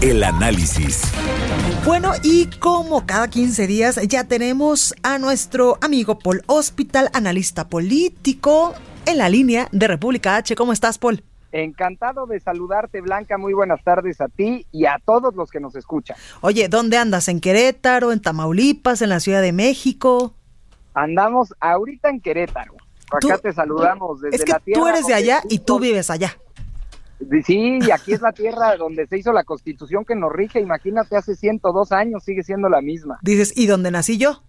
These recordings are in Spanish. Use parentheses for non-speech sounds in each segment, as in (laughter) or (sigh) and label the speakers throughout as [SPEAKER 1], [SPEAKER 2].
[SPEAKER 1] El análisis.
[SPEAKER 2] Bueno, y como cada 15 días ya tenemos a nuestro amigo Paul Hospital, analista político, en la línea de República H. ¿Cómo estás, Paul?
[SPEAKER 3] Encantado de saludarte, Blanca. Muy buenas tardes a ti y a todos los que nos escuchan.
[SPEAKER 2] Oye, ¿dónde andas? ¿En Querétaro, en Tamaulipas, en la Ciudad de México?
[SPEAKER 3] Andamos ahorita en Querétaro. Acá te saludamos desde
[SPEAKER 2] es que
[SPEAKER 3] la tierra.
[SPEAKER 2] Tú eres de allá y tú vives allá.
[SPEAKER 3] Sí, y aquí es la tierra donde se hizo la constitución que nos rige. Imagínate, hace 102 años sigue siendo la misma.
[SPEAKER 2] Dices, ¿y dónde nací yo?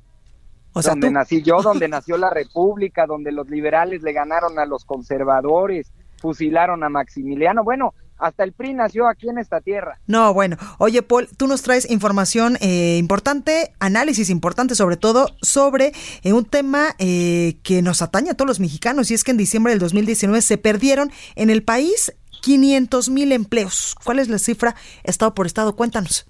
[SPEAKER 2] O sea,
[SPEAKER 3] donde
[SPEAKER 2] tú.
[SPEAKER 3] nací yo, (laughs) donde nació la república, donde los liberales le ganaron a los conservadores, fusilaron a Maximiliano. Bueno, hasta el PRI nació aquí en esta tierra.
[SPEAKER 2] No, bueno. Oye, Paul, tú nos traes información eh, importante, análisis importante, sobre todo sobre eh, un tema eh, que nos atañe a todos los mexicanos, y es que en diciembre del 2019 se perdieron en el país 500 mil empleos. ¿Cuál es la cifra estado por estado? Cuéntanos.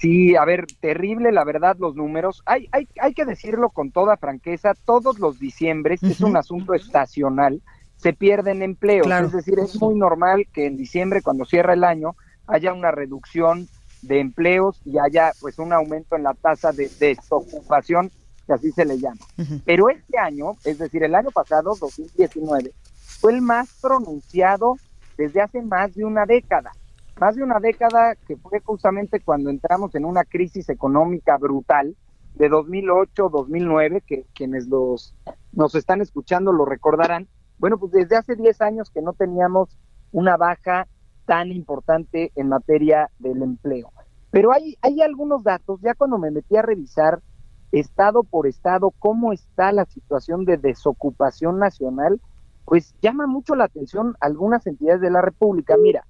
[SPEAKER 3] Sí, a ver, terrible la verdad los números. Hay, hay, hay que decirlo con toda franqueza, todos los diciembres es un asunto estacional, se pierden empleos.
[SPEAKER 2] Claro.
[SPEAKER 3] Es decir, es muy normal que en diciembre, cuando cierra el año, haya una reducción de empleos y haya pues un aumento en la tasa de desocupación, que así se le llama. Pero este año, es decir, el año pasado, 2019, fue el más pronunciado desde hace más de una década. Más de una década que fue justamente cuando entramos en una crisis económica brutal de 2008-2009, que quienes los, nos están escuchando lo recordarán. Bueno, pues desde hace 10 años que no teníamos una baja tan importante en materia del empleo. Pero hay, hay algunos datos, ya cuando me metí a revisar estado por estado cómo está la situación de desocupación nacional, pues llama mucho la atención algunas entidades de la República. Mira,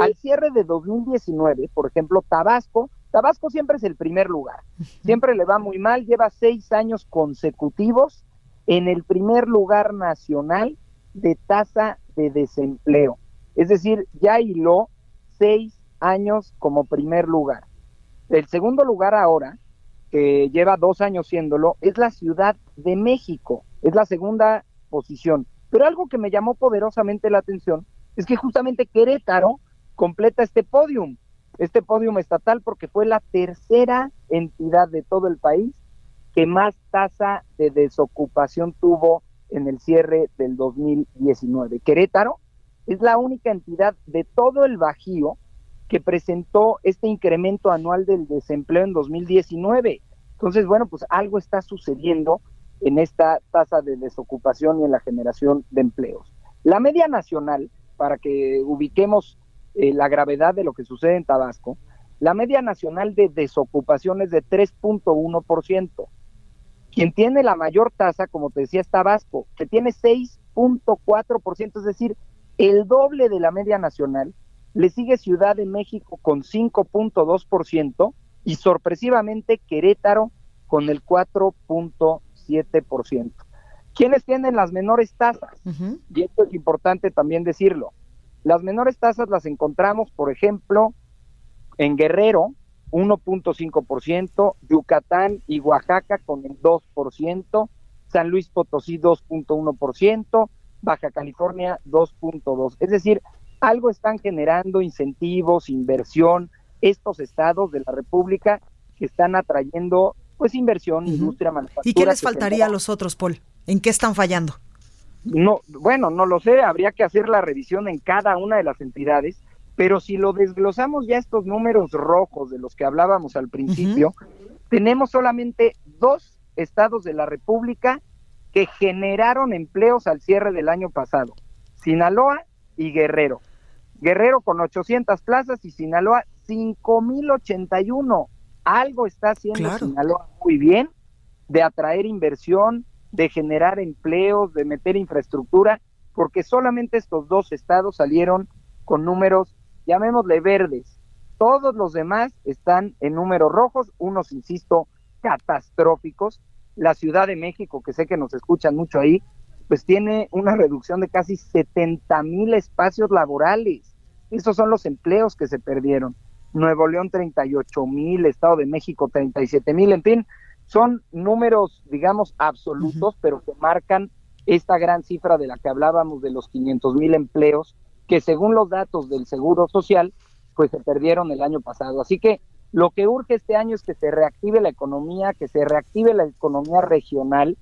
[SPEAKER 3] al cierre de 2019, por ejemplo, Tabasco, Tabasco siempre es el primer lugar, siempre le va muy mal, lleva seis años consecutivos en el primer lugar nacional de tasa de desempleo. Es decir, ya hiló seis años como primer lugar. El segundo lugar ahora, que lleva dos años siéndolo, es la Ciudad de México, es la segunda posición. Pero algo que me llamó poderosamente la atención es que justamente Querétaro completa este podium, este podium estatal, porque fue la tercera entidad de todo el país que más tasa de desocupación tuvo en el cierre del 2019. Querétaro es la única entidad de todo el Bajío que presentó este incremento anual del desempleo en 2019. Entonces, bueno, pues algo está sucediendo en esta tasa de desocupación y en la generación de empleos. La media nacional, para que ubiquemos eh, la gravedad de lo que sucede en Tabasco, la media nacional de desocupación es de 3.1%. Quien tiene la mayor tasa, como te decía, es Tabasco, que tiene 6.4%, es decir, el doble de la media nacional. Le sigue Ciudad de México con 5.2% y sorpresivamente Querétaro con el 4.7%. ¿Quiénes tienen las menores tasas? Y esto es importante también decirlo. Las menores tasas las encontramos, por ejemplo, en Guerrero, 1.5%, Yucatán y Oaxaca con el 2%, San Luis Potosí 2.1%, Baja California 2.2%. Es decir, algo están generando incentivos, inversión, estos estados de la República que están atrayendo pues inversión, industria, manufactura.
[SPEAKER 2] ¿Y qué les faltaría a los otros, Paul? ¿En qué están fallando?
[SPEAKER 3] no, bueno, no lo sé, habría que hacer la revisión en cada una de las entidades, pero si lo desglosamos ya estos números rojos de los que hablábamos al principio, tenemos solamente dos estados de la República que generaron empleos al cierre del año pasado, Sinaloa y Guerrero. Guerrero con 800 plazas y Sinaloa 5081. Algo está haciendo
[SPEAKER 2] Claro.
[SPEAKER 3] Sinaloa muy bien de atraer inversión, de generar empleos, de meter infraestructura, porque solamente estos dos estados salieron con números llamémosle verdes. Todos los demás están en números rojos, unos, insisto, catastróficos. La Ciudad de México, que sé que nos escuchan mucho ahí, pues tiene una reducción de casi 70 mil espacios laborales. Esos son los empleos que se perdieron. Nuevo León 38 mil, Estado de México 37 mil, en fin, son números, digamos, absolutos, pero que marcan esta gran cifra de la que hablábamos de los 500 mil empleos, que según los datos del Seguro Social, pues se perdieron el año pasado. Así que lo que urge este año es que se reactive la economía, que se reactive la economía regional,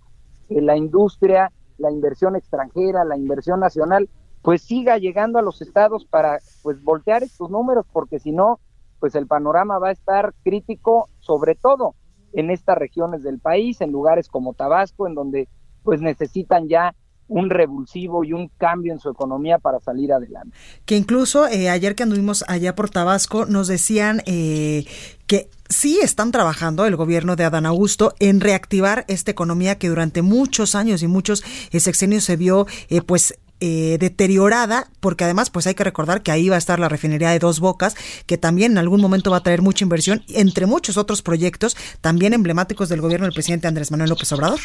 [SPEAKER 3] que la industria, la inversión extranjera, la inversión nacional, pues siga llegando a los estados para pues voltear estos números, porque si no, pues el panorama va a estar crítico, sobre todo en estas regiones del país, en lugares como Tabasco, en donde pues necesitan ya un revulsivo y un cambio en su economía para salir adelante.
[SPEAKER 2] Que incluso eh, ayer que anduvimos allá por Tabasco nos decían eh, que sí están trabajando el gobierno de Adán Augusto en reactivar esta economía que durante muchos años y muchos eh, sexenios se vio pues deteriorada, porque además pues hay que recordar que ahí va a estar la refinería de Dos Bocas, que también en algún momento va a traer mucha inversión, entre muchos otros proyectos también emblemáticos del gobierno del presidente Andrés Manuel López Obrador.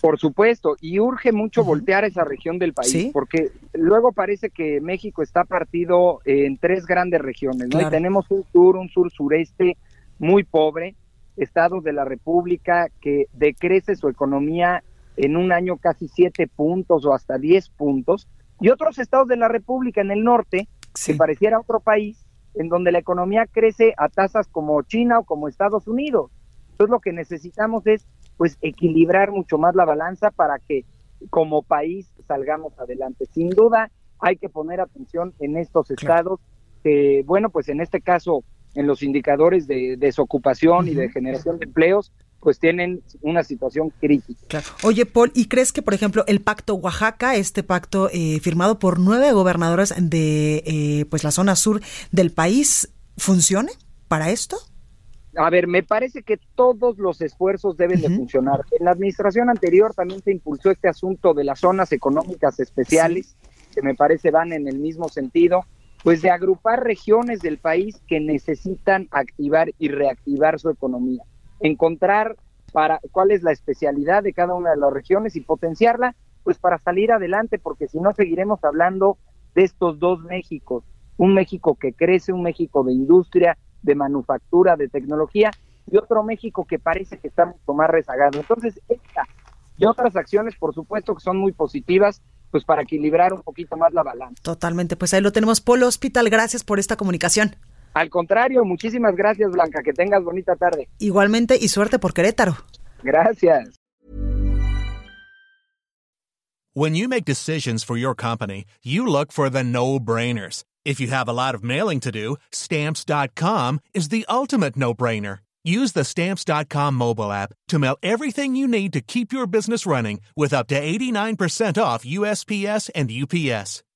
[SPEAKER 3] Por supuesto, y urge mucho voltear esa región del país, porque luego parece que México está partido en tres grandes regiones, ¿no? tenemos un sur, un sur-sureste muy pobre, estados de la República que decrece su economía en un año casi siete puntos o hasta diez puntos, y otros estados de la República en el norte, que pareciera otro país, en donde la economía crece a tasas como China o como Estados Unidos. Entonces lo que necesitamos es pues equilibrar mucho más la balanza para que como país salgamos adelante. Sin duda hay que poner atención en estos estados que, bueno, pues en este caso, en los indicadores de desocupación y de generación de empleos, pues tienen una situación crítica.
[SPEAKER 2] Oye, Paul, ¿y crees que, por ejemplo, el Pacto Oaxaca, este pacto eh, firmado por nueve gobernadoras de eh, pues la zona sur del país, funcione para esto?
[SPEAKER 3] a ver, me parece que todos los esfuerzos deben de funcionar. En la administración anterior también se impulsó este asunto de las zonas económicas especiales, que me parece van en el mismo sentido, pues de agrupar regiones del país que necesitan activar y reactivar su economía, encontrar para cuál es la especialidad de cada una de las regiones y potenciarla, pues para salir adelante, porque si no seguiremos hablando de estos dos Méxicos, un México que crece, un México de industria, de manufactura, de tecnología, y otro México que parece que está mucho más rezagado. Entonces, esta y otras acciones, por supuesto, que son muy positivas, pues para equilibrar un poquito más la balanza.
[SPEAKER 2] Totalmente, pues ahí lo tenemos. Polo Hospital, gracias por esta comunicación.
[SPEAKER 3] Al contrario, muchísimas gracias, Blanca. Que tengas bonita tarde.
[SPEAKER 2] Igualmente y suerte por Querétaro.
[SPEAKER 3] Gracias.
[SPEAKER 4] When you make decisions for your company, you look for the no-brainers. If you have a lot of mailing to do, stamps.com is the ultimate no-brainer. Use the stamps.com mobile app to mail everything you need to keep your business running with up to 89% off USPS and UPS.